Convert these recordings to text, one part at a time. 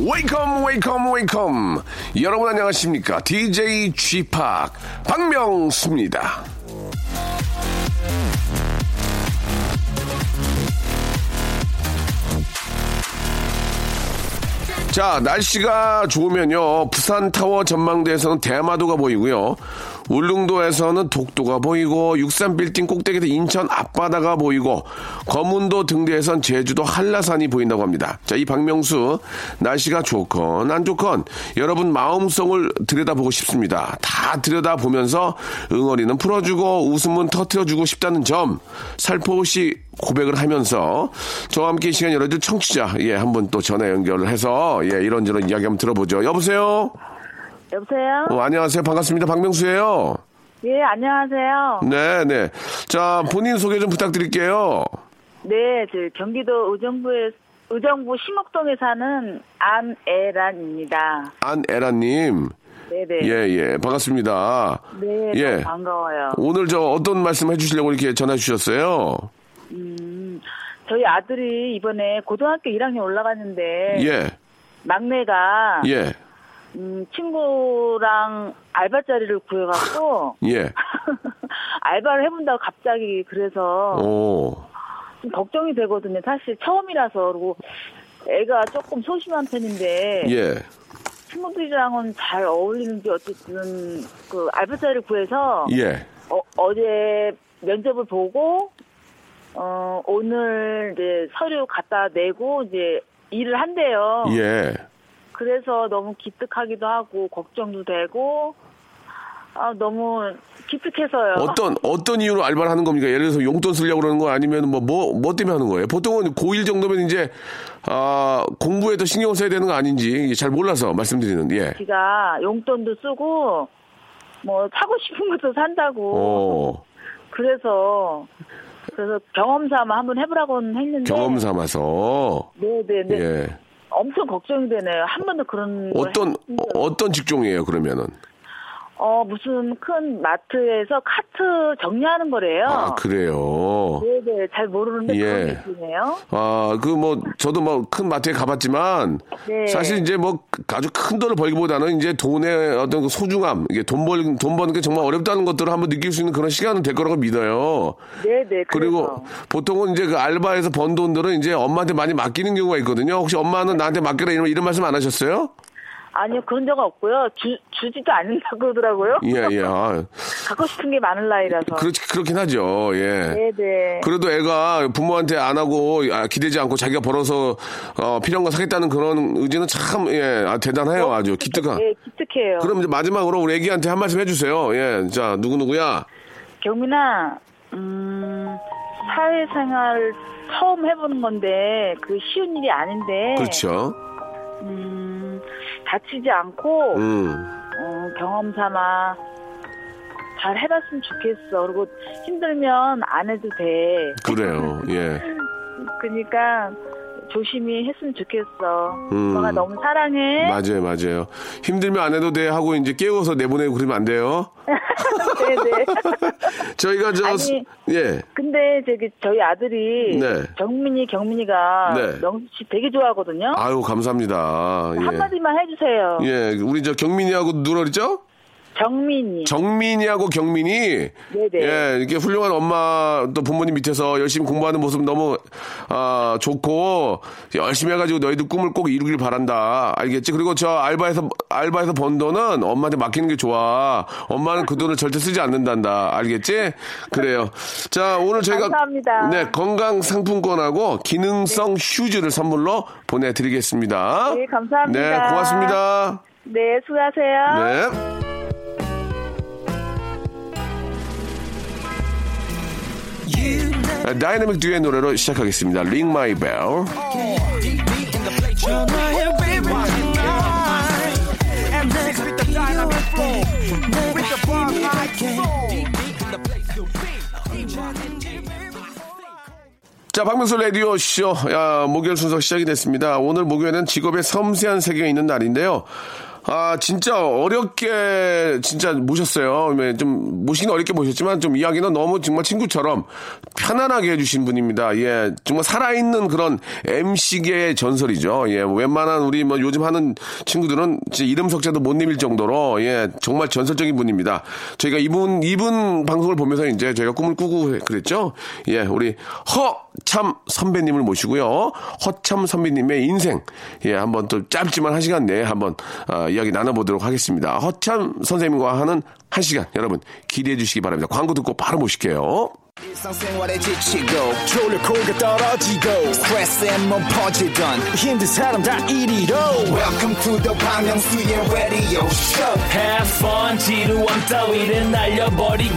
Welcome welcome welcome 여러분 안녕하십니까 DJ G Park 박명수입니다. 자, 날씨가 좋으면요. 부산 타워 전망대에서는 대마도가 보이고요. 울릉도에서는 독도가 보이고 육삼 빌딩 꼭대기에서 인천 앞바다가 보이고 거문도 등대에선 제주도 한라산이 보인다고 합니다. 자, 이 박명수 날씨가 좋건 안 좋건 여러분 마음속을 들여다보고 싶습니다. 다 들여다보면서 응어리는 풀어주고 웃음은 터트려주고 싶다는 점 살포시 고백을 하면서 저와 함께 이 시간 열어줄 청취자 예 한번 또 전화 연결을 해서 예 이런저런 이야기 한번 들어보죠. 여보세요. 여보세요? 어, 안녕하세요. 반갑습니다. 박명수예요. 예, 안녕하세요. 네, 네. 자, 본인 소개 좀 부탁드릴게요. 네, 저 경기도 의정부에 의정부 심옥동에 사는 안애란입니다. 안에라님. 네네. 예, 예. 반갑습니다. 네, 예. 반가워요. 오늘 저 어떤 말씀 해주시려고 이렇게 전화 주셨어요? 저희 아들이 이번에 고등학교 1학년 올라갔는데 예, 막내가 예, 음, 친구랑 알바 자리를 구해갖고 예. 알바를 해본다고 갑자기 그래서 오, 좀 걱정이 되거든요. 사실 처음이라서 그리고 애가 조금 소심한 편인데 예, 친구들이랑은 잘 어울리는지 어쨌든 그 알바 자리를 구해서 예. 어, 어제 면접을 보고 어 오늘 이제 서류 갖다 내고 이제 일을 한대요. 예. 그래서 너무 기특하기도 하고 걱정도 되고 아 너무 기특해서요. 어떤, 어떤 이유로 알바를 하는 겁니까? 예를 들어서 용돈 쓰려고 그러는 거 아니면 뭐, 뭐, 뭐 때문에 하는 거예요? 보통은 고1 정도면 이제, 아, 공부에 더 신경 써야 되는 거 아닌지 잘 몰라서 말씀드리는, 예. 지가 용돈도 쓰고 뭐 사고 싶은 것도 산다고 오, 그래서 그래서 경험 삼아 한번 해보라고는 했는데 경험 삼아서. 네네네 예. 엄청 걱정이 되네요. 한 번도 그런 걸 어떤, 어, 어떤 직종이에요, 그러면은? 어, 무슨 큰 마트에서 카트 정리하는 거래요. 아, 그래요. 네네, 잘 모르는데 예. 그런 게 있네요. 아, 그 뭐, 저도 뭐 큰 마트에 가봤지만, 네. 사실 이제 뭐 아주 큰 돈을 벌기보다는 이제 돈의 어떤 그 소중함, 이게 돈 벌, 돈 버는 게 정말 어렵다는 것들을 한번 느낄 수 있는 그런 시간은 될 거라고 믿어요. 네네, 그리고 그래서. 보통은 이제 그 알바에서 번 돈들은 이제 엄마한테 많이 맡기는 경우가 있거든요. 혹시 엄마는 나한테 맡겨라 이런, 이런 말씀 안 하셨어요? 아니요, 그런 적 없고요. 주, 주지도 않는다고 그러더라고요. 예, 예. 아, 갖고 싶은 게 많은 나이라서. 그렇지, 그렇긴 하죠. 예. 네네. 그래도 애가 부모한테 안 하고 아, 기대지 않고 자기가 벌어서 어, 필요한 거 사겠다는 그런 의지는 참 예, 아, 대단해요. 아주 기특한. 네, 기특해요. 그럼 이제 마지막으로 우리 애기한테 한 말씀 해주세요. 예, 자 누구 누구야? 경민아, 음, 사회생활 처음 해보는 건데, 그 쉬운 일이 아닌데. 그렇죠. 음, 다치지 않고, 음, 어, 경험 삼아 잘 해봤으면 좋겠어. 그리고 힘들면 안 해도 돼. 그래요. 예, 그러니까 조심히 했으면 좋겠어. 음. 엄마가 너무 사랑해. 맞아요, 맞아요. 힘들면 안 해도 돼 하고 이제 깨워서 내보내고 그러면 안 돼요. 네 네. 저희가 저 아니, 예, 근데 저기 저희 아들이 네. 정민이 경민이가 네. 명수 씨 되게 좋아하거든요. 아유 감사합니다. 예, 한마디만 해주세요. 예, 우리 저 경민이하고 누가 그랬죠? 정민이. 정민이하고 경민이 네네. 예, 이렇게 훌륭한 엄마 또 부모님 밑에서 열심히 공부하는 모습 너무 아, 좋고 열심히 해 가지고 너희들 꿈을 꼭 이루길 바란다. 알겠지? 그리고 저 알바에서 알바에서 번 돈은 엄마한테 맡기는 게 좋아. 엄마는 그 돈을 절대 쓰지 않는단다. 알겠지? 그래요. 자, 오늘 저희가 감사합니다. 네 건강 상품권하고 기능성 휴즈를 선물로 보내 드리겠습니다. 네, 감사합니다. 네, 고맙습니다. 네, 수고하세요. 네. 다이나믹 듀오의 노래로 시작하겠습니다. Ring My Bell. 자, 박명수 라디오 쇼. 야, 목요일 순서 시작이 됐습니다. 오늘 목요일은 직업의 섬세한 세계가 있는 날인데요. 아, 진짜 어렵게 진짜 모셨어요. 네, 좀 모시긴 어렵게 모셨지만 좀 이야기는 너무 정말 친구처럼 편안하게 해주신 분입니다. 예, 정말 살아있는 그런 MC계의 전설이죠. 예, 웬만한 우리 뭐 요즘 하는 친구들은 이름 석자도 못 내밀 정도로 예, 정말 전설적인 분입니다. 저희가 이분 이분 방송을 보면서 이제 저희가 꿈을 꾸고 그랬죠. 예, 우리 허참 선배님을 모시고요. 허참 선배님의 인생 예, 한번 또 짧지만 한 시간 내에 한번 아, 이야기 나눠보도록 하겠습니다. 허참 선생님과 하는 한 시간 여러분 기대해 주시기 바랍니다. 광고 듣고 바로 모실게요. 지치고, 떨어지고, 퍼지던, welcome to the Bang radio show Have fun 지루함 따위를 날려버리고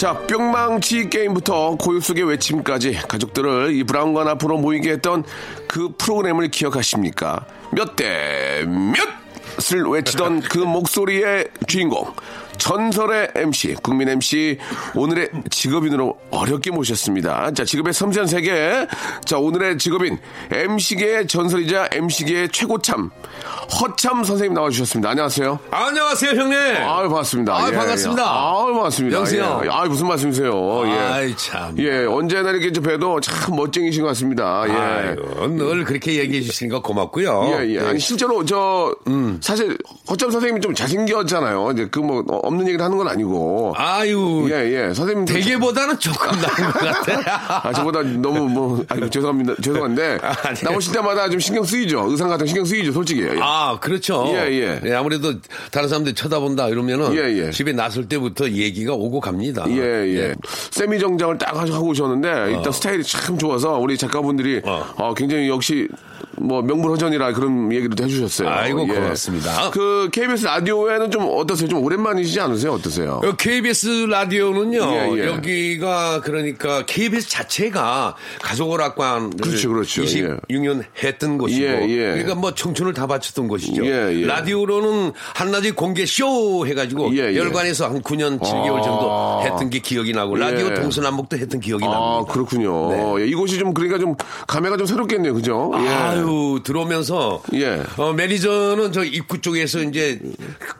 자, 뿅망치 게임부터 고요 속의 외침까지 가족들을 이 브라운관 앞으로 모이게 했던 그 프로그램을 기억하십니까? 몇 대 몇을 외치던 그 목소리의 주인공. 전설의 MC, 국민 MC, 오늘의 직업인으로 어렵게 모셨습니다. 자, 직업의 섬세한 세계. 자, 오늘의 직업인, MC계의 전설이자 MC계의 최고참, 허참 선생님 나와주셨습니다. 안녕하세요. 안녕하세요, 형님. 아유, 반갑습니다. 아유, 예, 반갑습니다. 예. 아유, 반갑습니다. 영수 형. 예. 아유, 무슨 말씀이세요. 예. 아이, 참. 예, 언제나 이렇게 저 봬도 참 멋쟁이신 것 같습니다. 예. 아유, 늘 그렇게 얘기해 주시니까 고맙고요. 예, 예. 아니, 실제로 저, 사실, 허점 선생님이 좀 잘생겼잖아요. 이제 그 뭐, 없는 얘기를 하는 건 아니고. 아유, 예, 예. 선생님. 좀 대개보다는 조금 나은 것 같아. 아, 저보다 너무 뭐, 아이고, 죄송합니다. 죄송한데. 아니. 나오실 때마다 좀 신경 쓰이죠. 의상 같은 거 신경 쓰이죠, 솔직히. 예. 아, 그렇죠. 예, 예. 아무래도 다른 사람들이 쳐다본다 이러면은 예, 예. 집에 나설 때부터 얘기가 오고 갑니다. 예, 예. 세미 정장을 딱 하고 오셨는데, 일단 스타일이 참 좋아서, 우리 작가분들이, 어. 어, 굉장히 역시, 뭐, 명불허전이라 그런 얘기도 해주셨어요. 아이고, 예. 고맙습니다. 그, KBS 라디오에는 좀 어떠세요? 좀 오랜만이시지 않으세요? 어떠세요? 어, KBS 라디오는요, 예, 예. 여기가 그러니까 KBS 자체가 가족오락관 그렇죠, 그렇죠. 26년 했던 곳이고, 예, 예. 그러니까 뭐 청춘을 다 바쳤던 곳이죠. 예, 예. 라디오로는 한낮에 공개 쇼 해가지고 예, 예. 열관에서 한 9년 7개월 정도 아. 했던 게 기억이 나고 라디오 예. 동서남북도 했던 기억이 아, 납니다. 그렇군요. 예, 이곳이 좀, 그러니까 좀, 감회가 좀 새롭겠네요. 그죠? 예. 아유 들어오면서 예. 어, 매니저는 저 입구 쪽에서 이제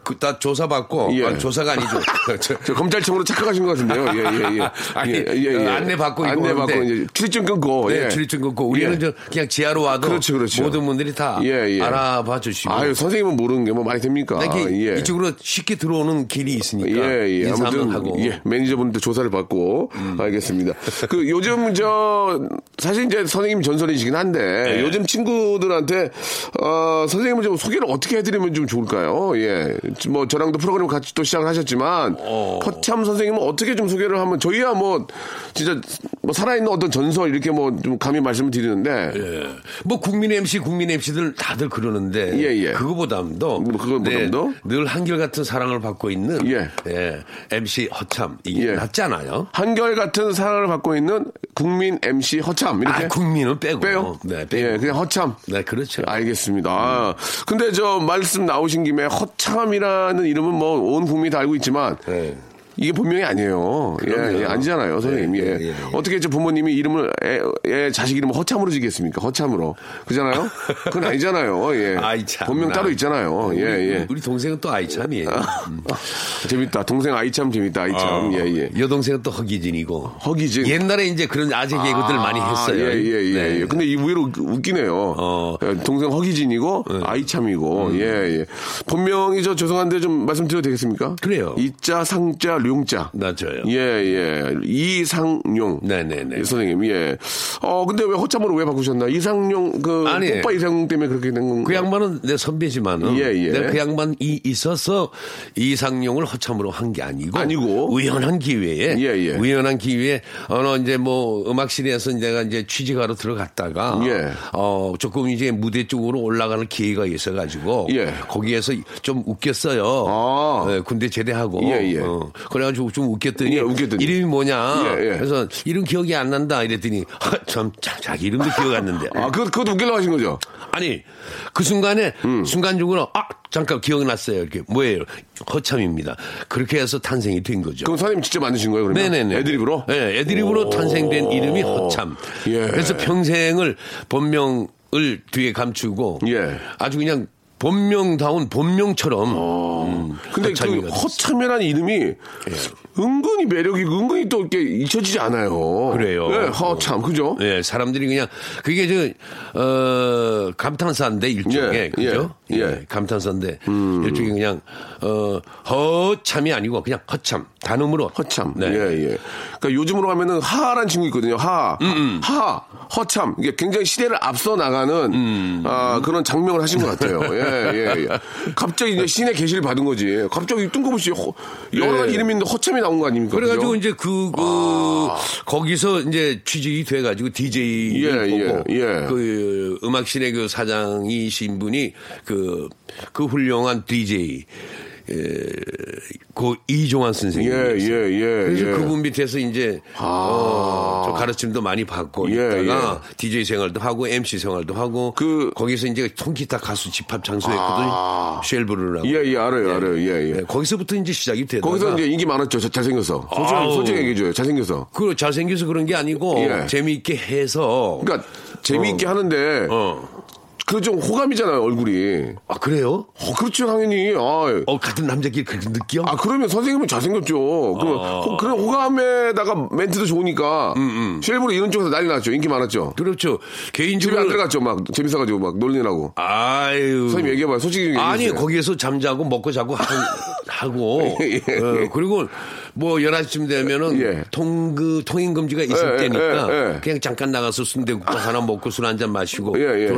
그, 다 조사받고 예. 아, 조사가 아니죠. 저- 저 검찰청으로 착각하신 것 같은데요. 예, 예, 예. 아니, 예, 예, 예. 어, 안내 받고 이거 안내 받고 하는데. 이제 출입증 끊고. 네, 예. 출입증 끊고 우리는 예. 저 그냥 지하로 와도 그렇죠, 그렇죠. 모든 분들이 다 예, 예. 알아봐 주시고 아유, 선생님은 모르는 게뭐 말이 됩니까? 예. 이쪽으로 쉽게 들어오는 길이 있으니까 예, 예. 아무튼, 하고 음. 예. 매니저분들 조사를 받고, 알겠습니다. 그, 요즘 저, 사실 이제 선생님 전설이시긴 한데, 네. 요즘 친구 들한테, 어, 선생님을 좀 소개를 어떻게 해드리면 좀 좋을까요? 예. 뭐, 저랑도 프로그램 같이 또 시작을 하셨지만, 어. 허참 선생님은 어떻게 좀 소개를 하면, 저희야 뭐, 진짜, 뭐, 살아있는 어떤 전설, 이렇게 뭐, 좀 감히 말씀을 드리는데, 예. 뭐 국민 MC 국민 MC들 다들 그러는데 예, 예. 그거보다도 뭐 그거보다도? 늘 한결같은 사랑을 받고 있는 예. MC 허참 이게 예. 낫잖아요. 한결같은 사랑을 받고 있는 국민 MC 허참, 이렇게. 아 국민은 빼고 빼요? 네, 빼고. 예, 그냥 허참. 네, 그렇죠. 알겠습니다. 아, 근데 저 말씀 나오신 김에 허참이라는 이름은 뭐 온 국민이 다 알고 있지만 네. 이게 본명이 아니에요. 예, 예, 아니잖아요, 선생님. 예. 예, 예, 예. 어떻게 저 부모님이 이름을 애, 애 자식 이름을 허참으로 지겠습니까? 허참으로. 그잖아요? 그건 아니잖아요. 예. 아이 참. 본명 따로 있잖아요. 예, 예. 우리 동생은 또 아이참이에요. 음. 재밌다. 동생 아이참 재밌다. 아이참. 어, 예, 예. 여동생은 또 허기진이고. 허기진. 옛날에 이제 그런 아재 개그들 많이 했어요. 예, 예, 예. 네. 예. 근데 이 의외로 웃- 웃기네요. 어. 예, 동생 허기진이고, 아이참이고, 예, 예. 본명이 저 죄송한데 좀 말씀드려도 되겠습니까? 그래요. 이자, 상자, 룡자. 맞아요. 예, 예. 이상용. 네네네. 예, 선생님, 예. 어, 근데 왜 허참으로 왜 바꾸셨나? 이상용, 그, 아니. 오빠 이상용 때문에 그렇게 된 건가? 그 양반은 내 선배지만은 예, 예. 내가 그 양반이 있어서 이상용을 허참으로 한 게 아니고 아니고. 우연한 기회에 예, 예. 우연한 기회에 어느 이제 뭐 음악실에서 내가 이제 취직하러 들어갔다가 예. 어 조금 이제 무대 쪽으로 올라가는 기회가 있어가지고 예. 거기에서 좀 웃겼어요. 아. 예, 군대 제대하고 예, 예. 어, 그래가지고 좀 웃겼더니, 예, 웃겼더니. 이름이 뭐냐 예, 예. 그래서 이름 기억이 안 난다 이랬더니 아, 참 자, 자기 이름도 기억 안 난대. 아, 그것, 그것도 웃기려고 하신 거죠? 아니 그 순간에 음. 순간적으로 아 잠깐 기억났어요 이렇게 뭐예요 허참입니다 그렇게 해서 탄생이 된 거죠 그럼 선생님 직접 만드신 거예요, 그러면? 네네네 애드립으로? 네 애드립으로 오. 탄생된 이름이 허참 예. 그래서 평생을 본명을 뒤에 감추고 예. 아주 그냥 본명다운 본명처럼 음, 어. 근데 허참이가 그. 허참이라는 이름이 은근히 매력이 은근히 또 이렇게 잊혀지지 않아요. 그래요. 예, 허참, 그죠? 예, 사람들이 그냥 그게 저 어, 감탄사인데 일종의 예, 그죠? 예, 예. 예, 감탄사인데 일종의 그냥 어 허참이 아니고 그냥 허참 단음으로 허참. 네. 예, 예. 그러니까 요즘으로 하면은 하라는 친구 있거든요. 하. 음, 하. 허참. 이게 굉장히 시대를 앞서 나가는 음. 아, 그런 장명을 하신 것 같아요. 예, 예, 예. 갑자기 이제 신의 계시를 받은 거지. 갑자기 뜬금없이 허- 여러 가지 예. 이름이 있는데 허참이 나온 거 아닙니까? 그래가지고 그죠? 이제 그, 그 거기서 이제 취직이 돼가지고 DJ 예, 보고 예, 예. 그 음악실의 그 사장이신 분이 그, 그 훌륭한 DJ 에, 그 이종환 선생님. 예, 예, 예. 그래서 예. 그분 밑에서 이제 어, 저 가르침도 많이 받고 예, 있다가 DJ 생활도 하고 MC 생활도 하고 그- 거기서 이제 통기타 가수 집합 장소였거든요. 쉘브르라고. 예, 예, 알아요, 알아요. 예, 예. 네, 거기서부터 이제 시작이 되다가 거기서 이제 인기 많았죠. 자- 잘생겨서. 솔직히. 솔직히 얘기해 줘요. 잘생겨서. 그 잘생겨서 그런 게 아니고 예. 재미있게 해서 그러니까 재미있게 하는데 어. 그 좀 호감이잖아요, 얼굴이. 아 그래요? 어, 그렇죠, 당연히. 아, 어 같은 남자끼리 그렇게 느껴? 아, 그러면 선생님은 잘생겼죠. 그럼 아. 호- 그런 호감에다가 멘트도 좋으니까. 음, 쉘브로 이런 쪽에서 난리 났죠. 인기 많았죠. 그렇죠. 집에 개인적으로 안 들어갔죠. 막 재밌어가지고 막 놀리라고. 아유. 선생님 얘기해봐요. 솔직히 얘기해주세요. 아니 거기에서 잠자고 먹고 자고 하, 하고 예, 예. 어, 그리고 뭐 11시쯤 되면은 예. 통그 통행 금지가 있을 예, 예, 때니까 예, 예. 그냥 잠깐 나가서 순대국밥 하나 먹고 술 한 잔 마시고 예, 예.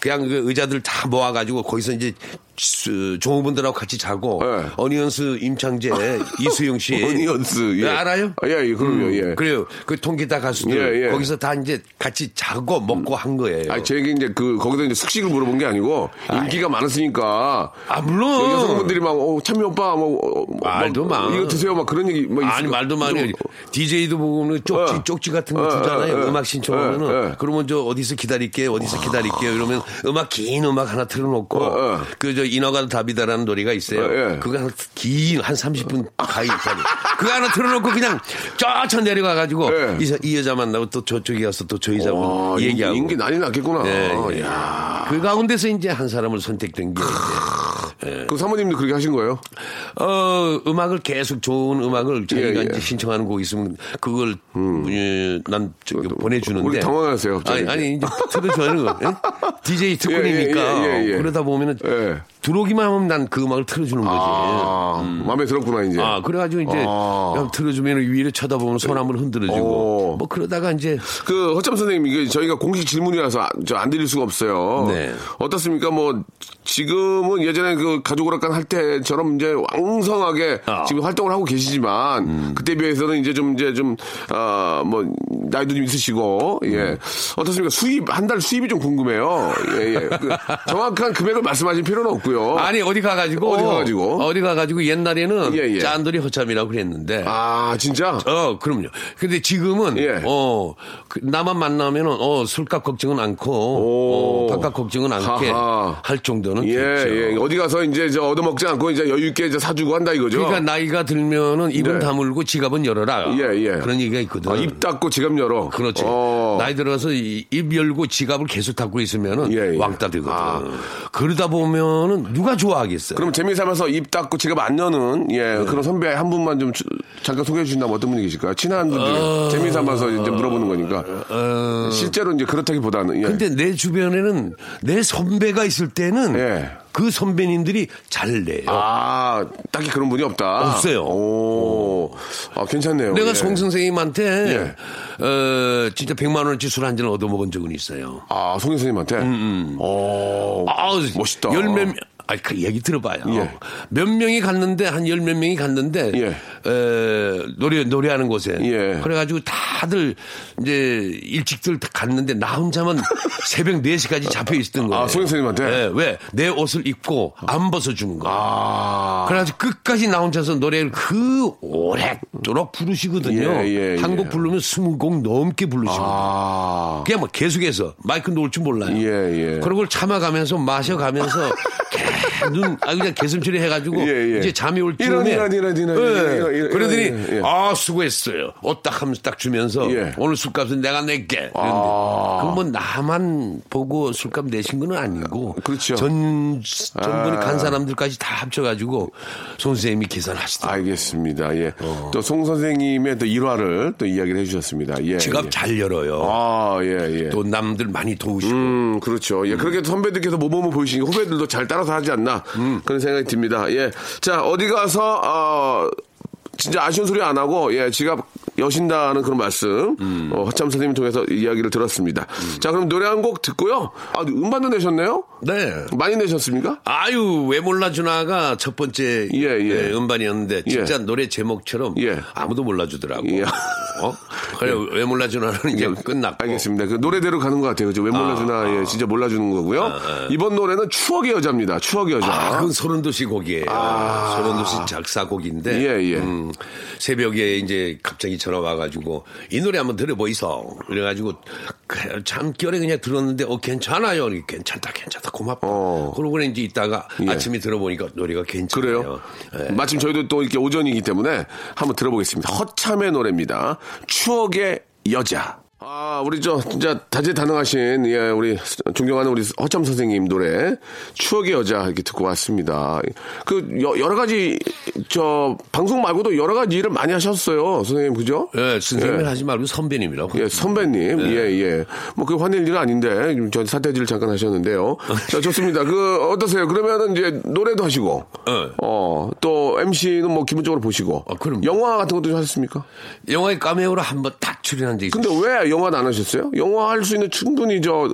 그냥 그 의자들 다 모아 가지고 거기서 이제 수- 종업원들하고 같이 자고 예. 어니언스 임창재 이수영 씨 어니언스. 예. 네, 알아요? 아, 예, 예, 그럼요. 예. 그래요. 그 통기타 가수들. 거기서 다 이제 같이 자고 먹고 한 거예요. 아니, 제 얘기 이제 그, 거기서 이제 숙식을 물어본 게 아니고, 인기가 많았으니까. 아, 물론. 여성분들이 막, 어, 참이 오빠, 뭐, 어, 말도 막, 마. 이거 드세요. 막 그런 얘기. 막 아니 말도 거- 많이 좀- DJ도 보면 쪽지 어. 쪽지 같은 거 어, 주잖아요. 어, 어. 음악 신청하면은. 그러면 저 어디서 기다릴게요. 어디서 기다릴게요. 이러면 음악 긴 음악 하나 틀어놓고. 그 저 인어가 답이다라는 노래가 있어요. 어, 예. 그거 하나 긴한 30분 가까이 그거 하나 틀어놓고 그냥 쫙 내려가 가지고 예. 이, 사- 이 여자 만나고 또 저쪽에 가서 또 저 여자 와, 분 얘기하고 인기 난리 났겠구나. 예, 예. 야. 그 가운데서 이제 한 사람을 선택된 게 이제 그 사모님도 그렇게 하신 거예요? 어, 음악을 계속 좋은 음악을 자기가 예, 예. 신청하는 곡 있으면 그걸 예, 난 저기 보내주는데. 우리 당황하세요, 갑자기. 아니, 아니, 이제 틀어줘야는 거. 예? DJ 특권이니까. 예, 예, 예, 예. 그러다 보면은 예. 들어오기만 하면 난 그 음악을 틀어주는 거지. 아, 마음에 들었구나, 이제. 아, 그래가지고 이제 아. 틀어주면 위를 쳐다보면 손 한번 흔들어주고 오. 뭐 그러다가 이제 그 허참 선생님 이게 저희가 공식 질문이라서 저안 드릴 수가 없어요. 네. 어떻습니까? 뭐 지금은 예전에 그 가족 오락관 할 때처럼 이제 왕성하게 아. 지금 활동을 하고 계시지만 음. 그때 비해서는 이제 좀 이제 좀 아 뭐 나이도 좀 있으시고 예 음. 어떻습니까? 수입 한 달 수입이 좀 궁금해요. 예 예. 그 정확한 금액을 말씀하실 필요는 없고요. 아니 어디 가가지고 어디 가가지고? 어디 가가지고 옛날에는 예, 예. 짠돌이 허참이라고 그랬는데 아 진짜? 어, 그럼요. 근데 지금은, 예. 어, 그 나만 만나면은, 어, 술값 걱정은 않고, 오. 어, 밥값 걱정은 않게 하하. 할 정도는 예. 예. 어디 가서 이제 저 얻어먹지 않고 이제 여유 있게 이제 사주고 한다 이거죠? 그러니까 나이가 들면은 입은 네. 다물고 지갑은 열어라. 예, 예. 그런 얘기가 있거든. 아, 입 닫고 지갑 열어. 그렇지. 어. 나이 들어서 이- 입 열고 지갑을 계속 닫고 있으면은 예, 예. 왕따 되거든. 아. 그러다 보면은 누가 좋아하겠어요? 그럼 재미 삼아서 입 닫고 지갑 안 여는 예 네. 그런 선배 한 분만 좀 주- 잠깐 소개해 주신다면 어떤 분이 계실까요? 친한 분 중에 어. 재미 삼아서 이제 물어보는 거니까 실제로 이제 그렇다기보다는 예. 근데 내 주변에는 내 선배가 있을 때는 예. 그 선배님들이 잘 내요. 아, 딱히 그런 분이 없다. 없어요. 오, 아, 괜찮네요. 내가 예. 송 선생님한테 어 진짜 100만 원어치 술 한 잔 얻어먹은 적은 있어요. 아, 송 선생님한테? 오, 아, 멋있다. 열몇 아, 그 얘기 들어봐요. 예. 몇 명이 갔는데 한 열 몇 명이 갔는데 예. 에, 노래 노래하는 곳에 예. 그래가지고 다들 이제 일찍들 다 갔는데 나 혼자만 새벽 4시까지 잡혀 있었던 거예요. 아, 송 선생님한테? 예, 왜? 내 옷을 입고 안 벗어주는 거야. 아. 그래가지고 끝까지 나 혼자서 노래를 그 오랫도록 부르시거든요. 예, 예, 한곡 예. 부르면 20곡 넘게 부르시거든요. 아. 그냥 뭐 계속해서 마이크 놓을 줄 몰라요. 예, 예. 그런 걸 참아가면서 마셔가면서 눈, 아, 그냥 개슴처리 해가지고 예, 예. 이제 잠이 올 이런, 쯤에 이런, 이런, 이런, 예. 이런, 이런, 이런, 그러더니 이런, 예. 아 수고했어요. 옷딱 하면서 딱 주면서 예. 오늘 술값은 내가 낼게. 아. 그럼 뭐 나만 보고 술값 내신 건 아니고 그렇죠. 전 전분이 아. 간 사람들까지 다 합쳐가지고 손 선생님이 계산하시더라고요. 알겠습니다. 예. 또송 선생님의 또 일화를 또 이야기를 해주셨습니다. 예. 지갑 예. 잘 열어요. 아, 예, 예. 또 남들 많이 도우시고. 음, 그렇죠. 예, 그렇게 선배들께서 모범을 보이시니까 후배들도 잘 따라서 하지 않나 그런 생각이 듭니다. 예, 자 어디 가서 어, 진짜 아쉬운 소리 안 하고 예, 지갑 여신다는 그런 말씀 어, 허참 선생님 통해서 이야기를 들었습니다. 자, 그럼 노래 한 곡 듣고요. 아, 음반도 내셨네요? 네. 많이 내셨습니까? 아유 왜 몰라 주나가 첫 번째 예, 예. 예, 음반이었는데 진짜 예. 노래 제목처럼 예. 아무도 몰라주더라고. 예. 어? 그래 왜 몰라 주나는 이제 끝났고. 알겠습니다. 그 노래대로 가는 것 같아요. 그죠? 왜 몰라 주나, 예, 진짜 몰라 주는 거고요. 이번 노래는 추억의 여자입니다. 추억의 여자. 아, 그건 소른도시 곡이에요. 소른도시 작사곡인데. 예, 예. 음, 새벽에 이제 갑자기 전화 와가지고 이 노래 한번 들어보이소. 그래가지고 그래, 잠결에 그냥 들었는데 어 괜찮아요. 괜찮다, 괜찮다, 고맙다. 어. 그러고 이제 있다가 아침에 들어보니까 노래가 괜찮아요. 그래요? 예. 마침 저희도 또 이렇게 오전이기 때문에 한번 들어보겠습니다. 허참의 노래입니다. 추억의 여자. 아, 우리 저 진짜 다재다능하신 예, 우리 존경하는 우리 허참 선생님 노래 추억의 여자 이렇게 듣고 왔습니다. 그 여, 여러 가지 저 방송 말고도 여러 가지 일을 많이 하셨어요, 선생님 그죠? 예, 선생님 예. 하지 말고 선배님이라고. 예, 선배님. 네. 예, 예. 뭐, 그 화낼 일은 아닌데, 저 사태지를 잠깐 하셨는데요. 자, 좋습니다. 그, 어떠세요? 그러면은 이제 노래도 하시고, 네. 어, 또 MC는 뭐 기본적으로 보시고, 아, 그럼요. 영화 같은 것도 좀 하셨습니까? 영화에 까메오로 한번 딱 출연한 적이 있어요. 왜 영화는 안 하셨어요? 영화 할 수 있는 충분히 저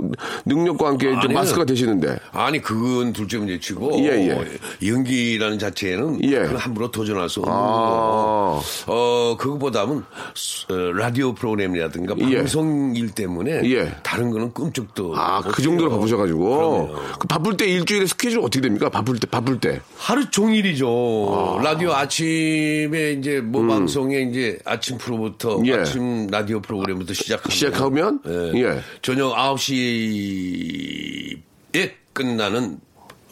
능력과 함께 좀 아니요. 마스크가 되시는데. 아니 그건 둘째 문제치고 예, 예. 어, 연기라는 자체는 예. 함부로 도전할 수 없는 아. 어 그거보다는 어, 라디오 프로그램이라든가 예. 방송 일 때문에 예. 다른 거는 꿈쩍도 아, 그. 정도로 바쁘셔 가지고. 그럼요. 그 바쁠 때 일주일에 스케줄 어떻게 됩니까? 바쁠 때, 바쁠 때. 하루 종일이죠. 라디오 아침에 이제 뭐 방송에 이제 아침 프로부터 음. 예. 아침 라디오 프로그램부터 시작하면 시작하면? 예. 저녁 9시에 끝나는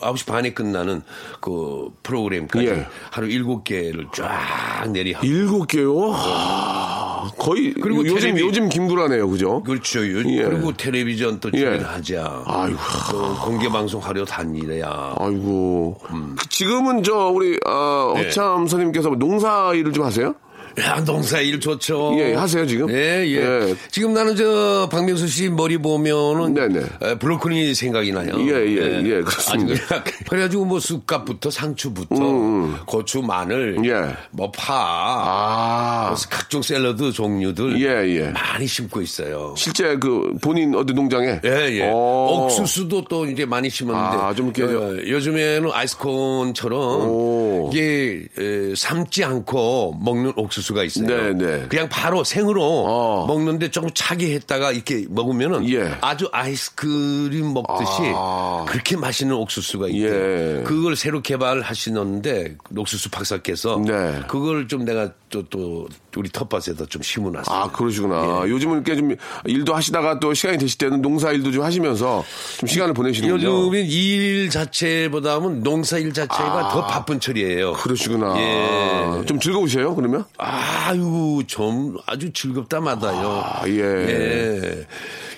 9시 반에 끝나는 그 프로그램까지 예. 하루 7개를 쫙 내리 일곱 개요? 아, 거의. 그리고 요즘, 텔레비- 요즘 김구라네요. 그죠? 그렇죠. 요- 예. 그리고 텔레비전 또 예. 출연하자. 아이고. 또 공개 방송 하려 다니래야. 아이고. 그 지금은 저 우리 어, 네. 허참 선생님께서 농사 일을 좀 하세요? 야, 농사 일 좋죠. 예, 하세요, 지금? 예, 예. 예. 지금 나는 저 박명수 씨 머리 보면은 네네. 에, 브로콜리 생각이 나요. 예, 예, 예, 그렇습니다. 아주 그냥 그래가지고 뭐 쑥갓부터 상추부터 고추, 마늘, 예. 뭐 파, 아. 뭐 각종 샐러드 종류들 예, 예. 많이 심고 있어요. 실제 그 본인 어디 농장에? 예, 예. 오. 옥수수도 또 이제 많이 심었는데. 아, 좀 이렇게 어, 요즘에는 아이스콘처럼 오. 이게 에, 삶지 않고 먹는 옥수 수가 있어요. 네, 네. 그냥 바로 생으로 어. 먹는데 조금 차게 했다가 이렇게 먹으면은 예. 아주 아이스크림 먹듯이 아. 그렇게 맛있는 옥수수가 있대요. 예. 그걸 새로 개발하시는데 옥수수 박사께서 네. 그걸 좀 내가 또, 또 우리 텃밭에다 좀 심어놨어요. 아, 그러시구나. 예. 요즘은 이렇게 좀 일도 하시다가 또 시간이 되실 때는 농사 일도 좀 하시면서 좀 시간을 보내시는군요. 요즘은 일 자체보다는 농사 일 자체가 더 바쁜 철이에요. 아. 그러시구나. 예. 좀 즐거우세요, 그러면? 아 유, 좀 아주 즐겁다 마다요. 아, 예. 예.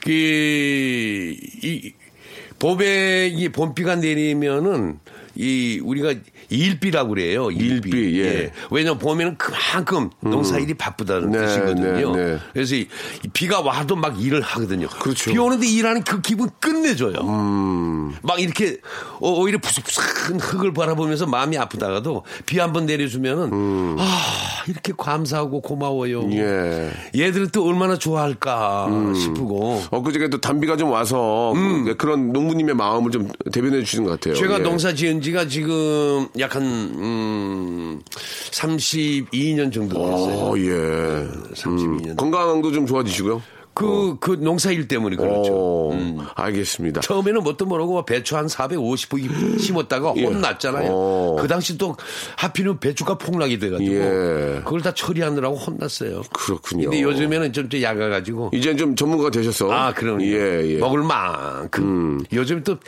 이, 이, 봄에 이 봄비가 내리면은 이 우리가 일비라고 그래요. 일비. 일비, 예. 왜냐면 보면은 그만큼 농사일이 바쁘다는 네, 뜻이거든요. 네, 네. 그래서 이, 이 비가 와도 막 일을 하거든요. 그렇죠. 비 오는데 일하는 그 기분 끝내줘요. 음. 막 이렇게 어, 오히려 부슥부슥한 흙을 바라보면서 마음이 아프다가도 비 한 번 내려주면은 아 이렇게 감사하고 고마워요. 음. 예. 얘들은 또 얼마나 좋아할까 싶고. 엊그저께 또 단비가 좀 와서 그- 그런 농부님의 마음을 좀 대변해 주시는 것 같아요. 제가 예. 농사 지은 지가 지금 약 한, 음, 32년 정도 됐어요. 어, 예. 32년. 건강도 좀 좋아지시고요. 그, 그 농사일 때문에 그렇죠. 어, 알겠습니다. 처음에는 뭣도 모르고 배추 한 450포기 심었다가 예. 혼났잖아요. 어. 그 당시 또 하필이면 배추가 폭락이 돼가지고 예. 그걸 다 처리하느라고 혼났어요. 그렇군요. 근데 요즘에는 좀, 좀 약아가지고 이제 좀 전문가가 되셔서. 아, 그럼 예, 예. 먹을 만큼. 요즘 또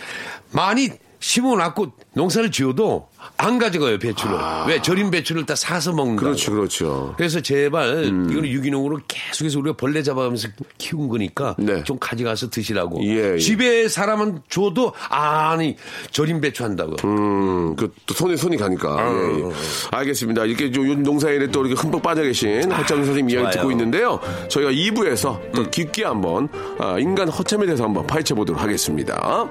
많이 심어놨고 농사를 지어도 안 가져가요, 배추를. 왜? 절임 배추를 다 사서 먹는다. 아. 그렇죠, 그렇죠. 그래서 제발 이거는 유기농으로 계속해서 우리가 벌레 잡아가면서 키운 거니까 네. 좀 가져가서 드시라고. 예, 예. 집에 사람은 줘도 아니 절임 배추 한다고. 음, 그, 또 손에 손이 가니까. 예, 예. 알겠습니다. 이렇게 좀 농사일에 또 이렇게 흠뻑 빠져 계신 허참 선생님 이야기 좋아요. 듣고 있는데요. 저희가 2부에서 또 깊게 한번, 아, 인간 허참에 대해서 한번 파헤쳐 보도록 하겠습니다.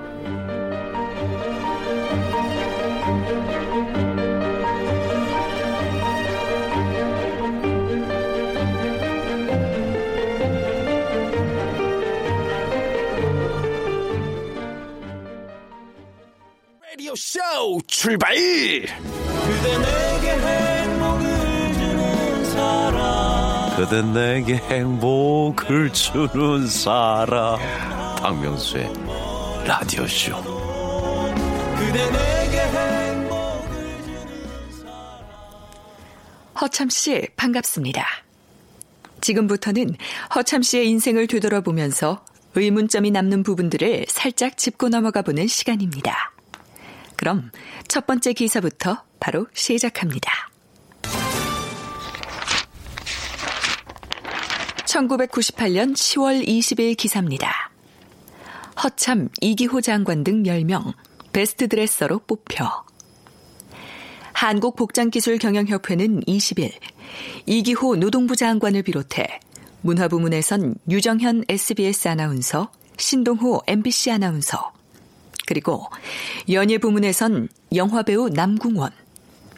라디오 쇼 출발 그대 내게 행복을 주는 사람 박명수의 라디오쇼 허참 씨, 반갑습니다. 지금부터는 허참 씨의 인생을 되돌아보면서 의문점이 남는 부분들을 살짝 짚고 넘어가 보는 시간입니다. 그럼 첫 번째 기사부터 바로 시작합니다. 1998년 10월 20일 기사입니다. 허참, 이기호 장관 등 10명 베스트 드레서로 뽑혀 한국복장기술경영협회는 20일 이기호 노동부 장관을 비롯해 문화부문에선 유정현 SBS 아나운서, 신동호 MBC 아나운서, 그리고 연예 부문에선 영화배우 남궁원,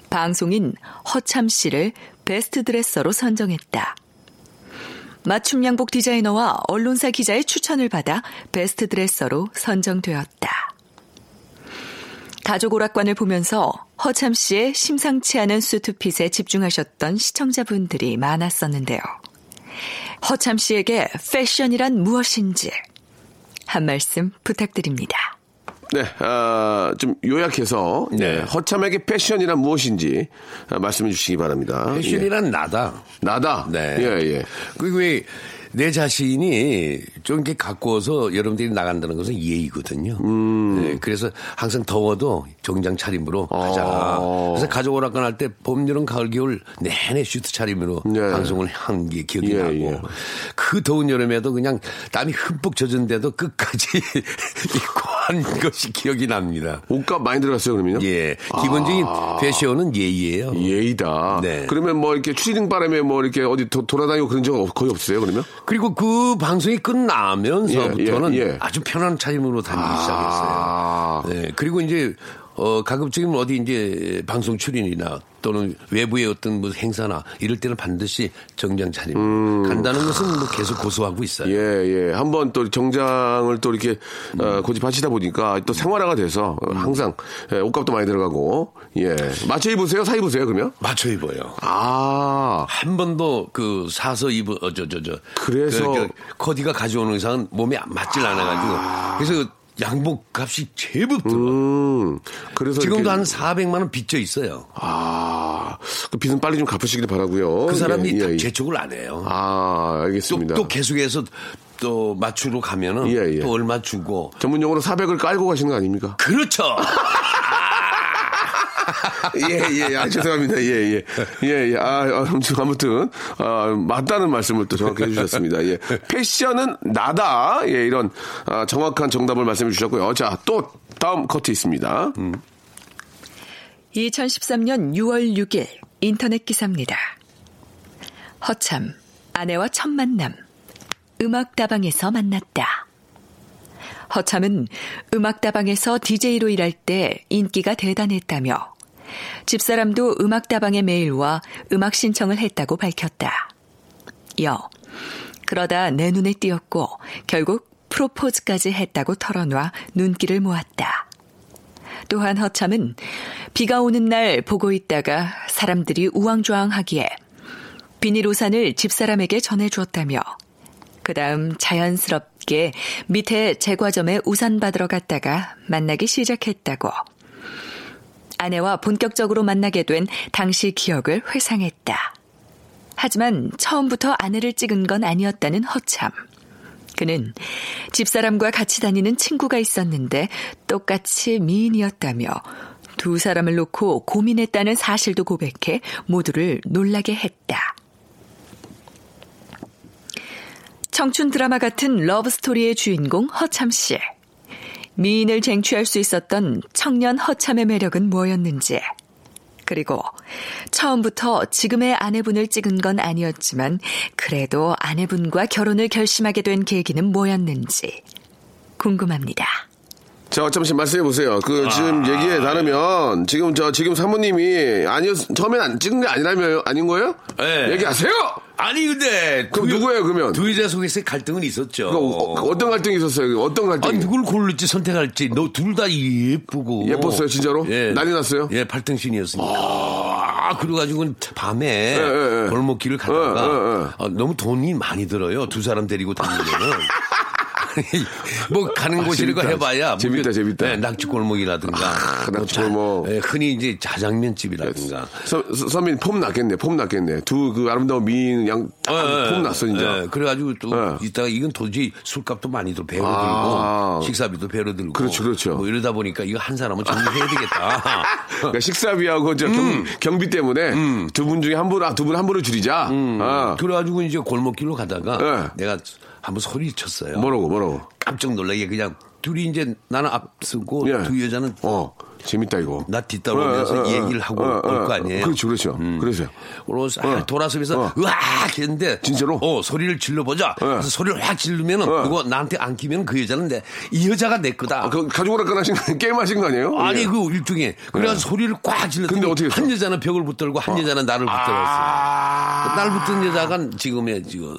방송인 허참 씨를 베스트 드레서로 선정했다. 맞춤 양복 디자이너와 언론사 기자의 추천을 받아 베스트 드레서로 선정되었다. 가족 오락관을 보면서 허참 씨의 심상치 않은 수트핏에 집중하셨던 시청자분들이 많았었는데요. 허참 씨에게 패션이란 무엇인지 한 말씀 부탁드립니다. 네, 아, 좀 요약해서 네. 네, 허참에게 패션이란 무엇인지 아, 말씀해 주시기 바랍니다. 패션이란 나다. 예. 나다. 네. 예, 예. 그리고 왜 내 자신이 좀 이렇게 갖고 와서 여러분들이 나간다는 것은 예의거든요. 음. 네, 그래서 항상 더워도 정장 차림으로 가자. 어. 그래서 가족 오락관 할 때 봄, 여름, 가을, 겨울 내내 슈트 차림으로 네. 방송을 한 게 기억이 예, 나고 예. 그 더운 여름에도 그냥 땀이 흠뻑 젖은데도 끝까지 입고 한 것이 기억이 납니다. 옷값 많이 들어갔어요, 그러면요? 예. 기본적인 아. 패션은 예의예요. 예의다. 네. 그러면 뭐 이렇게 추리닝 바람에 뭐 이렇게 어디 도, 돌아다니고 그런 적 없- 거의 없어요, 그러면? 그리고 그 방송이 끝나면서부터는 예, 예, 예. 아주 편한 차림으로 다니기 아. 시작했어요. 네, 그리고 이제 어 가급적이면 어디 이제 방송 출연이나 또는 외부의 어떤 뭐 행사나 이럴 때는 반드시 정장 차림 간다는 것은 뭐 계속 고수하고 있어요. 음. 예, 예. 한번 또 정장을 또 이렇게 어, 고집하시다 보니까 또 생활화가 돼서 어, 항상 예, 옷값도 많이 들어가고 예. 맞춰 입으세요? 사 입으세요, 그러면? 맞춰 입어요. 아. 한 번도 그 사서 입은 어저 저 저 그래서- 그, 그 코디가 가져오는 의상은 몸에 안 맞질 않아가지고 그래서 양복 값이 제법 들어. 음. 그래서 지금도 이렇게- 한 400만 원 빚져 있어요. 아. 그 빚은 빨리 좀 갚으시길 바라고요. 그 사람이 예, 다 예, 예. 재촉을 안 해요. 아, 또, 알겠습니다. 또 계속해서 또 맞추러 가면은 예, 예. 또 얼마 주고 전문 용어로 400을 깔고 가시는 거 아닙니까? 그렇죠. 예, 예, 아, 죄송합니다. 예, 예. 예, 예. 아, 아, 아무튼, 아, 맞다는 말씀을 또 정확히 해주셨습니다. 예. 패션은 나다. 예, 이런, 아, 정확한 정답을 말씀해 주셨고요. 자, 또, 다음 커트 있습니다. 2013년 6월 6일 인터넷 기사입니다. 허참, 아내와 첫 만남. 음악다방에서 만났다. 허참은 음악다방에서 DJ로 일할 때 인기가 대단했다며 집사람도 음악다방에 메일와 음악 신청을 했다고 밝혔다. 여. 그러다 내 눈에 띄었고 결국 프로포즈까지 했다고 털어놔 눈길을 모았다. 또한 허참은 비가 오는 날 보고 있다가 사람들이 우왕좌왕하기에 비닐 우산을 집사람에게 전해주었다며 그 다음 자연스럽게 밑에 제과점에 우산 받으러 갔다가 만나기 시작했다고 아내와 본격적으로 만나게 된 당시 기억을 회상했다. 하지만 처음부터 아내를 찍은 건 아니었다는 허참. 그는 집사람과 같이 다니는 친구가 있었는데 똑같이 미인이었다며 두 사람을 놓고 고민했다는 사실도 고백해 모두를 놀라게 했다. 청춘 드라마 같은 러브스토리의 주인공 허참 씨. 미인을 쟁취할 수 있었던 청년 허참의 매력은 뭐였는지. 그리고 처음부터 지금의 아내분을 찍은 건 아니었지만 그래도 아내분과 결혼을 결심하게 된 계기는 뭐였는지 궁금합니다. 자, 잠시 말씀해 보세요. 그 지금 얘기에 따르면 지금 저 지금 사모님이 아니었 처음엔 안 찍은 게 아니라면 아닌 거예요? 네. 얘기하세요. 아니 근데 그럼 두 여- 누구예요, 그러면? 두 여자 속에서 갈등은 있었죠. 그 어, 어떤 갈등이 있었어요? 어떤 갈등이? 아니 누굴 고를지 선택할지 너 둘 다 예쁘고 예뻤어요, 진짜로? 난리 났어요? 예, 팔등신이었습니다. 아, 그래가지고 밤에 예, 예. 골목길을 가다가 예, 예, 예. 아, 너무 돈이 많이 들어요. 두 사람 데리고 다니면은. 뭐 가는 곳이라고 아, 재밌다. 해봐야 뭐 재밌다, 그, 재밌다. 예, 낙지 골목이라든가 아, 뭐 낙지 자- 골목. 예, 흔히 이제 자장면집이라든가 서, 서- 선배님 폼 났겠네, 폼 났겠네. 두 그 아름다운 미인 양, 예, 폼 났어. 예, 그래가지고 또 예. 이따가 이건 도저히 술값도 많이 들 배로 아. 들고 식사비도 배로 들고 그렇죠, 그렇죠. 뭐 이러다 보니까 이거 한 사람은 정리해야 되겠다. 그러니까 식사비하고 저 경, 경비 때문에 두분 중에 한 분, 아, 두 분 한 분을 줄이자. 아. 그래가지고 이제 골목길로 가다가 예. 내가 한번 소리쳤어요. 뭐라고, 뭐라고. 깜짝 놀라게 그냥 둘이 이제 나는 앞서고 예. 두 여자는 어, 재밌다, 이거. 나 뒤따라오면서 어, 어, 어, 얘기를 하고 어, 어, 올거 어, 아니에요. 그렇죠, 그렇죠. 그래서요. 그래서 어. 아, 돌아서면서 어. 으악 했는데 진짜로? 어 소리를 질러보자. 어. 그래서 소리를 확 지르면은 어. 그거 나한테 안 끼면 그 여자는 내이 여자가 내 거다. 아, 그 가족을 아까 하신 거, 게임 하신 거 아니에요? 아니 예. 그 일종의 그래서 소리를 꽉 질렀더니 근데? 한 여자는 벽을 붙들고 한 여자는 나를 붙들었어. 아. 날 붙든 여자가 지금의 지금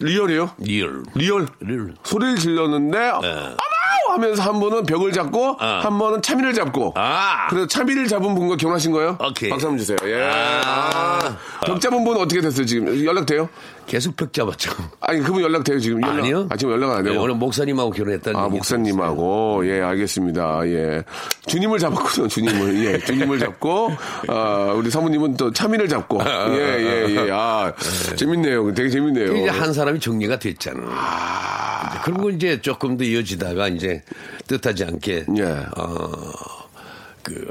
real이에요? real real? real 소리를 질렀는데, 어마우! 하면서 한 분은 벽을 잡고, 어. 한 번은 참이를 잡고. 아. 그래서 참이를 잡은 분과 결혼하신 거예요? 오케이. 박수 한번 주세요. 예. 아. 아. 벽 잡은 분은 어떻게 됐어요, 지금? 연락돼요? 계속 벽 잡았죠. 아니, 그분 연락돼요, 지금? 연락, 아니요. 아, 지금 연락 안 네, 돼요? 오늘 목사님하고 결혼했다는 아, 목사님하고, 예, 알겠습니다. 예. 주님을 잡았거든요, 주님을. 예, 주님을 잡고, 아, 우리 사모님은 또 참이를 잡고. 예, 예, 예. 아, 재밌네요. 되게 재밌네요. 이제 한 사람이 정리가 됐잖아. 이제 그리고 이제 조금 더 이어지다가 이제 뜻하지 않게 예. 어, 그,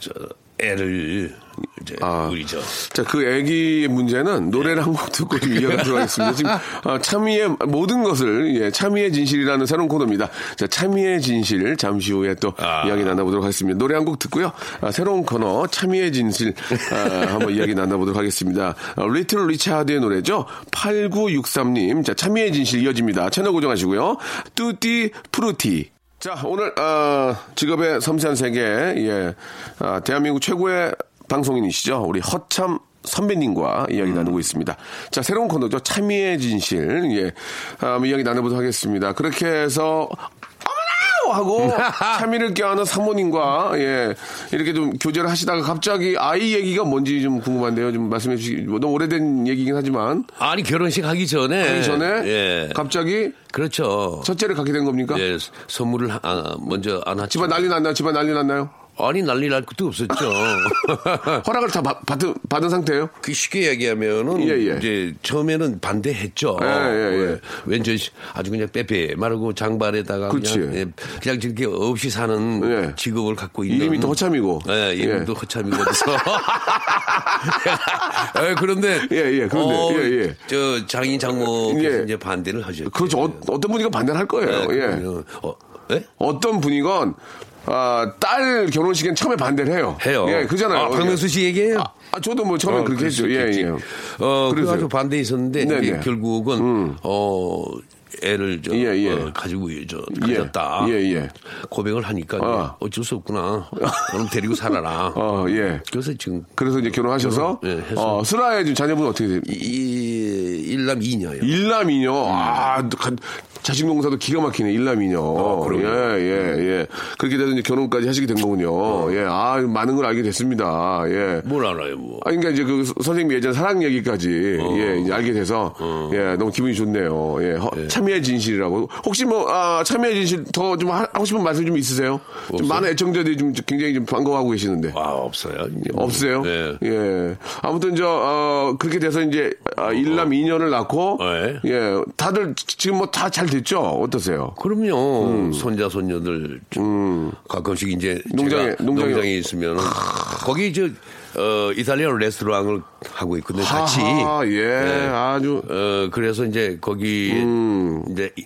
저, 애를 이제 아. 우리 저 자, 그 애기의 문제는 노래를 한곡 듣고 좀 이어가도록 하겠습니다. 지금, 아, 참이의 모든 것을, 예, 참이의 진실이라는 새로운 코너입니다. 자, 참이의 진실, 잠시 후에 또 이야기 나눠보도록 하겠습니다. 노래 한 곡 듣고요. 아, 새로운 코너, 참이의 진실, 아, 한번 이야기 나눠보도록 하겠습니다. 아, 리틀 리차드의 노래죠. 8963님. 자, 참이의 진실 이어집니다. 채널 고정하시고요. Tutti Frutti. 자, 오늘, 아, 직업의 섬세한 세계, 예, 아, 대한민국 최고의 방송인이시죠. 우리 허참 선배님과 이야기 나누고 있습니다. 자, 새로운 코너죠. 참이의 진실. 예. 아, 이야기 나눠보도록 하겠습니다. 그렇게 해서! 하고. 참여를 껴안은 사모님과 예. 이렇게 좀 교제를 하시다가 갑자기 아이 얘기가 뭔지 좀 궁금한데요. 좀 말씀해 주시기 뭐 너무 오래된 얘기긴 하지만. 아니 결혼식 하기 전에. 하기 전에 예. 갑자기 그렇죠. 첫째를 갖게 된 겁니까? 예 선물을 하- 아, 먼저 안 하지 집안 난리 났나요? 집안 난리 났나요? 아니 난리 날 것도 없었죠 허락을 다 받, 받은, 받은 상태예요? 그 쉽게 얘기하면은 예, 예. 이제 처음에는 반대했죠. 예, 예, 예. 왜, 왠지 아주 그냥 빼빼 마르고 장발에다가 그렇지. 그냥, 예, 그냥 저렇게 없이 사는 예. 직업을 갖고 있는 이름이 또 허참이고. 예, 이름도 예. 허참이고 그래서 예, 그런데 예, 예, 그런데, 어, 예, 예. 저 장인 장모께서 예. 이제 반대를 하셨죠. 그렇죠. 어, 떤 분이가 반대를 할 거예요. 예. 어, 예? 어떤 분이건 아, 딸 결혼식엔 처음에 반대를 해요. 해요. 예, 그잖아요. 아, 박명수 씨 얘기해요? 아, 아, 저도 뭐 처음에 어, 그렇게 했죠. 예. 예. 어. 그래가지고 반대 있었는데 네네. 음. 결국은 어 애를 저 예, 예. 어, 가지고 저 가졌다. 예, 예. 고백을 하니까 아. 어쩔 수 없구나. 그럼 데리고 살아라. 어, 예. 그래서 지금 그래서 이제 결혼하셔서 예, 해서. 어, 슬아의 자녀분 어떻게 돼요? 이 일남 이녀예요. 일남 이녀. 아, 가- 자식 농사도 기가 막히네. 일남 이녀. 그럼요. 예, 예, 예. 그렇게 돼서 이제 결혼까지 하시게 된 거군요. 예. 아, 많은 걸 알게 됐습니다. 예. 뭘 알아요, 뭐. 아, 그러니까 이제 그 선생님 예전 사랑 얘기까지 예 이제 알게 돼서 예 너무 기분이 좋네요. 예 허- 참여의 진실이라고 혹시 뭐 아, 참여의 진실 더 좀 하고 싶은 말씀 좀 있으세요? 좀 없어요. 많은 애청자들이 좀 굉장히 좀 반가워하고 계시는데 아, 없어요. 뭐. 없으세요? 네. 예 아무튼 저 어, 그렇게 돼서 이제 아, 일남 이녀를 낳고 네. 예 다들 지- 지금 뭐 다 잘 됐죠? 어떠세요? 그럼요. 손자 손녀들 좀 가끔씩 이제 음. 농장에- 농장에- 농장에 있으면 거기 저 어, 이탈리안 레스토랑을 하고 있거든요. 같이. 하하, 예 네. 아주 어, 그래서 이제 거기 음. 이제 이-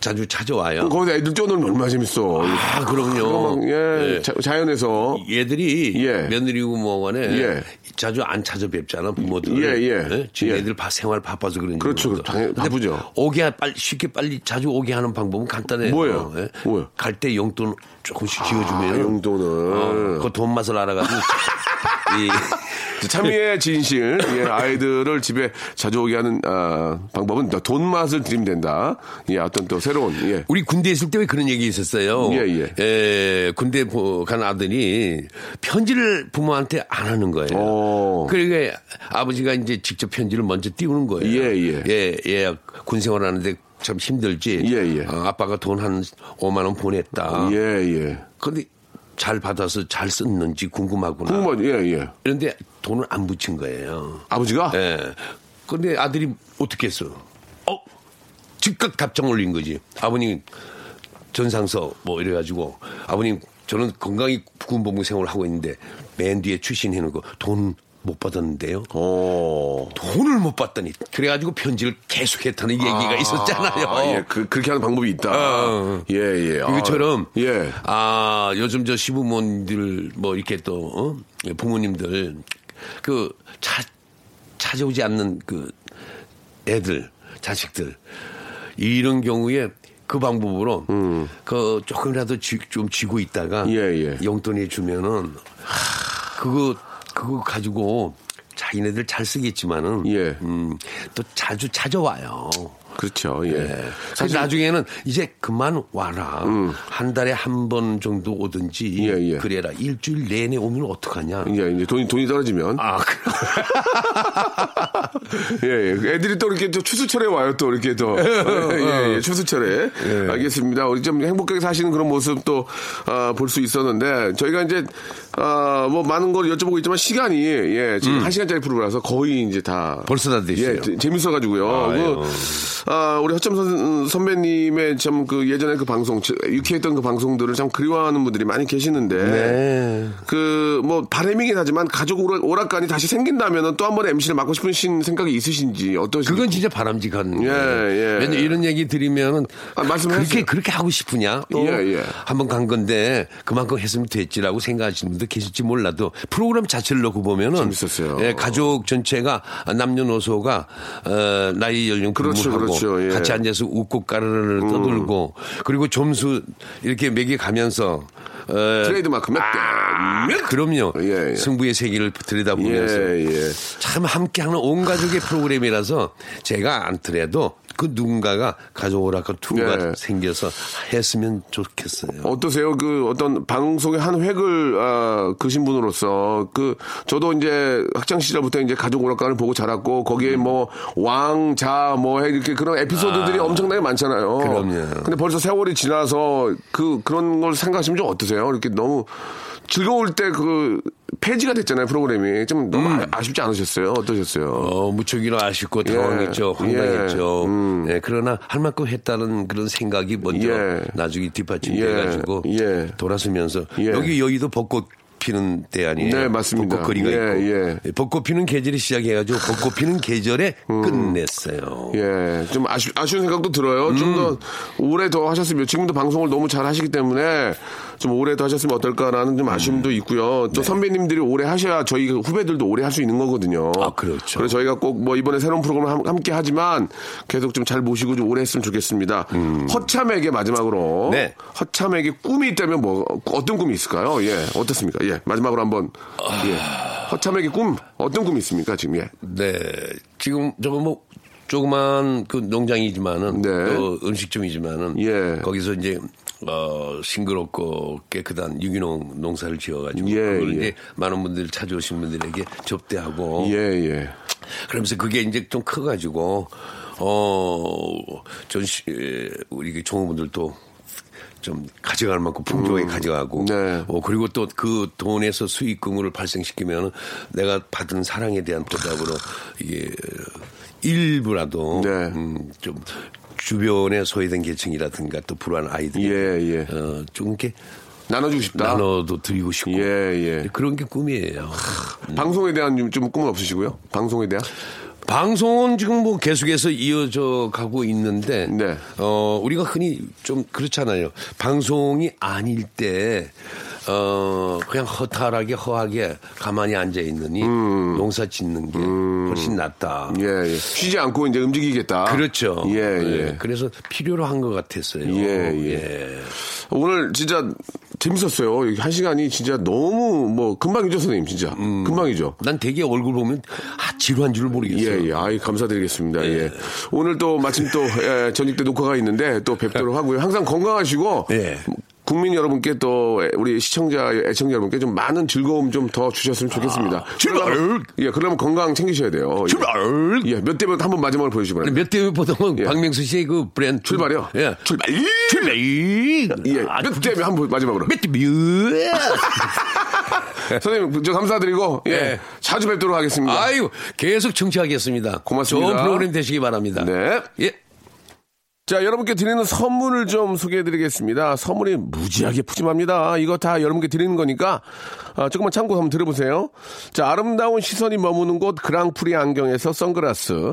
자주 찾아와요. 거기서 애들 쪄놓으면 얼마나 재밌어. 아, 그럼요. 막, 예, 예. 자, 자연에서 얘들이 예. 며느리고 뭐간에 예. 자주 안 찾아뵙잖아 부모들. 예, 예. 지금 예. 애들 바, 생활 바빠서 그런지. 그렇죠. 당연히 근데 바쁘죠. 오게 하- 빨리 쉽게 빨리 자주 오게 하는 방법은 간단해요. 뭐예요? 예? 뭐예요? 갈 때 용돈 조금씩 지어주면 아, 용돈을. 어, 그 돈 맛을 알아가지고 이 참이의 진실, 예, 아이들을 집에 자주 오게 하는 아, 방법은 돈 맛을 드리면 된다. 예, 어떤 또 새로운 예. 우리 군대 있을 때 왜 그런 얘기 있었어요? 예, 예. 에, 군대 보- 간 아들이 편지를 부모한테 안 하는 거예요. 오. 그러니까 아버지가 이제 직접 편지를 먼저 띄우는 거예요. 예, 예. 예, 예, 군 생활하는데 참 힘들지. 예, 예. 어, 아빠가 돈 한 5만 원 보냈다. 예, 예. 근데 잘 받아서 잘 썼는지 궁금하구나. 궁금하죠. 예, 예. 그런데 돈을 안 붙인 거예요. 아버지가 예. 근데 아들이 어떻게 했어? 어? 즉각 답장 올린 거지. 아버님 전상서 뭐 이래가지고 아버님 저는 건강히 군복무 생활을 하고 있는데 맨 뒤에 출신해놓은 거돈 못 받았는데요. 어. 돈을 못 받더니 그래가지고 편지를 계속했다는 얘기가 있었잖아요. 아, 예, 그, 그렇게 하는 방법이 있다. 어. 예, 예. 아, 이것처럼 예. 아 요즘 저 시부모님들 뭐 이렇게 또 어? 예, 부모님들 그 차, 찾아오지 않는 그 애들 자식들 이런 경우에 그 방법으로 그 조금이라도 쥐, 좀 쥐고 있다가 음. 예, 예. 용돈이 주면은 하, 그거 그거 가지고 자기네들 잘 쓰겠지만은 예. 음, 또 자주 찾아와요. 그렇죠. 예. 예. 사실 나중에는 이제 그만 와라. 한 달에 한 번 정도 오든지 음. 예, 예. 그래라. 일주일 내내 오면 어떡하냐. 이제, 이제 돈이, 돈이 떨어지면. 아, 그- 예, 예. 애들이 또 이렇게 또 추수철에 와요, 또 이렇게 또. 예, 예, 추수철에. 알겠습니다. 우리 좀 행복하게 사시는 그런 모습 또, 아, 볼수 있었는데, 저희가 이제, 아, 뭐 많은 걸 여쭤보고 있지만 시간이, 예, 지금 한 시간짜리 프로라서 거의 이제 다. 벌써 다 됐어요. 예, 재- 재밌어 가지고요. 아유. 그, 아, 우리 허점 선, 선배님의 참 그 예전에 그 방송, 저- 유쾌했던 그 방송들을 참 그리워하는 분들이 많이 계시는데. 네. 그, 뭐, 바람이긴 하지만 가족 오락, 오락관이 다시 생긴다면 또한 번 MC를 맡고 싶으신 생각이 있으신지 어떠신지. 그건 진짜 바람직한. 예. 예. 왜냐면 이런 얘기 드리면은 아, 말씀해 그렇게. 그렇게 하고 싶으냐? 또 예, 예. 한번 간 건데 그만큼 했으면 됐지라고 생각하시는 분도 계실지 몰라도 프로그램 자체를 놓고 보면은 재밌었어요. 예, 가족 전체가 남녀노소가 어, 나이 연령 그렇죠, 그렇죠, 예. 같이 앉아서 웃고 까르르 떠들고 그리고 점수 이렇게 매겨 가면서 어, 트레이드 마크 몇 개. 그럼요. 예, 예. 승부의 세계를 들여다보면서 예, 예. 참 함께하는 온 가족의 프로그램이라서 제가 안 하더라도 그 누군가가 가족 오락관 two가 예. 생겨서 했으면 좋겠어요. 어떠세요? 그 어떤 방송의 한 획을 아, 그신 분으로서 그 저도 이제 학창 시절부터 이제 가족 오락관을 보고 자랐고 거기에 음. 뭐 왕자 뭐 이렇게 그런 에피소드들이 엄청나게 많잖아요. 그럼요. 근데 벌써 세월이 지나서 그 그런 걸 생각하시면 좀 어떠세요? 이렇게 너무 즐거울 때 그 폐지가 됐잖아요 프로그램이 좀 너무 음. 아, 쉽지 않으셨어요? 어떠셨어요? 어, 무척이나 아쉽고 당황했죠. 예. 황당했죠. 음. 예, 그러나 할 만큼 했다는 그런 생각이 먼저 예. 나중에 뒷받침 예. 돼가지고 예. 돌아서면서 예. 여기 여의도 벚꽃 피는 때 아니에요. 네, 맞습니다. 벚꽃거리가 예, 있고 예. 벚꽃 피는 계절이 시작해가지고 벚꽃 피는 계절에 끝냈어요. 예, 좀 아쉬, 아쉬운 생각도 들어요. 좀더 오래 더 하셨으면 지금도 방송을 너무 잘 하시기 때문에 좀 오래 더 하셨으면 어떨까라는 좀 아쉬움도 있고요. 또 선배님들이 오래 하셔야 저희 후배들도 오래 할 수 있는 거거든요. 아, 그렇죠. 그래서 저희가 꼭 뭐 이번에 새로운 프로그램을 함- 함께 하지만 계속 좀 잘 모시고 좀 오래 했으면 좋겠습니다. 허참에게 마지막으로 네. 허참에게 꿈이 있다면 뭐 어떤 꿈이 있을까요? 예, 어떻습니까? 예, 마지막으로 한번 예. 허참에게 꿈 어떤 꿈이 있습니까 지금? 예. 네, 지금 저거 뭐 조그만 그 농장이지만은 네. 또 음식점이지만은 예. 거기서 이제 어 싱그럽고 깨끗한 유기농 농사를 지어가지고 예, 그걸 예. 이제 많은 분들 찾아오신 분들에게 접대하고 예, 예. 그러면서 그게 이제 좀 커가지고 어전 우리 그 종업원들도 좀 가져갈 만큼 풍족하게 가져가고 네. 어 그리고 또 그 돈에서 수익금을 발생시키면 내가 받은 사랑에 대한 보답으로 이게 일부라도 네. 음, 좀 주변에 소외된 계층이라든가 또 불우한 아이들 예, 예. 어, 좀 이렇게 나눠주고 싶다. 나눠도 드리고 싶고 예, 예. 그런 게 꿈이에요. 방송에 대한 좀, 좀 꿈은 없으시고요? 방송에 대한? 방송은 지금 뭐 계속해서 이어져 가고 있는데, 네. 어, 우리가 흔히 좀 그렇잖아요. 방송이 아닐 때, 어, 그냥 허탈하게 허하게 가만히 앉아 있느니 농사 짓는 게 훨씬 낫다. 예, 예. 쉬지 않고 이제 움직이겠다. 그렇죠. 예, 네, 예. 그래서 필요로 한 것 같았어요. 예, 예. 오늘 진짜 재밌었어요. 이한 시간이 진짜 너무 뭐 금방이죠, 선생님, 진짜. 금방이죠. 난 되게 얼굴 보면 아, 지루한 줄 모르겠어요. 예, 예. 아이, 감사드리겠습니다. 예. 오늘 또 마침 또, 예, 저녁 때 녹화가 있는데 또 뵙도록 하고요. 항상 건강하시고. 예. 국민 여러분께 또 우리 시청자, 애청자 여러분께 좀 많은 즐거움 좀 더 주셨으면 좋겠습니다. 출발! 그러려면- 예, 그러면 건강 챙기셔야 돼요. 예. 출발! 예, 몇 대면 한번 마지막으로 보여주시기 바랍니다. 몇대 보통은 예. 박명수 씨의 그 브랜드. 출발이요? 예. 출발! 출발! 예, 아, 몇 대면 한번 마지막으로. 몇 대, 몇. 선생님, 저 감사드리고, 예, 예. 자주 뵙도록 하겠습니다. 아유, 계속 청취하겠습니다. 고맙습니다. 좋은 프로그램 되시기 바랍니다. 네. 예. 자, 여러분께 드리는 선물을 좀 소개해 드리겠습니다. 선물이 무지하게 푸짐합니다. 이거 다 여러분께 드리는 거니까, 아, 조금만 참고 한번 들어보세요. 자, 아름다운 시선이 머무는 곳 그랑프리 안경에서 선글라스,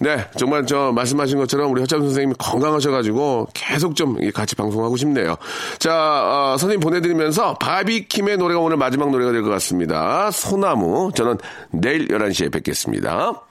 네, 정말 저 말씀하신 것처럼 우리 허참 선생님이 건강하셔가지고 계속 좀 같이 방송하고 싶네요. 자, 어, 선생님 보내드리면서 바비킴의 노래가 오늘 마지막 노래가 될 것 같습니다. 소나무. 저는 내일 11시에 뵙겠습니다.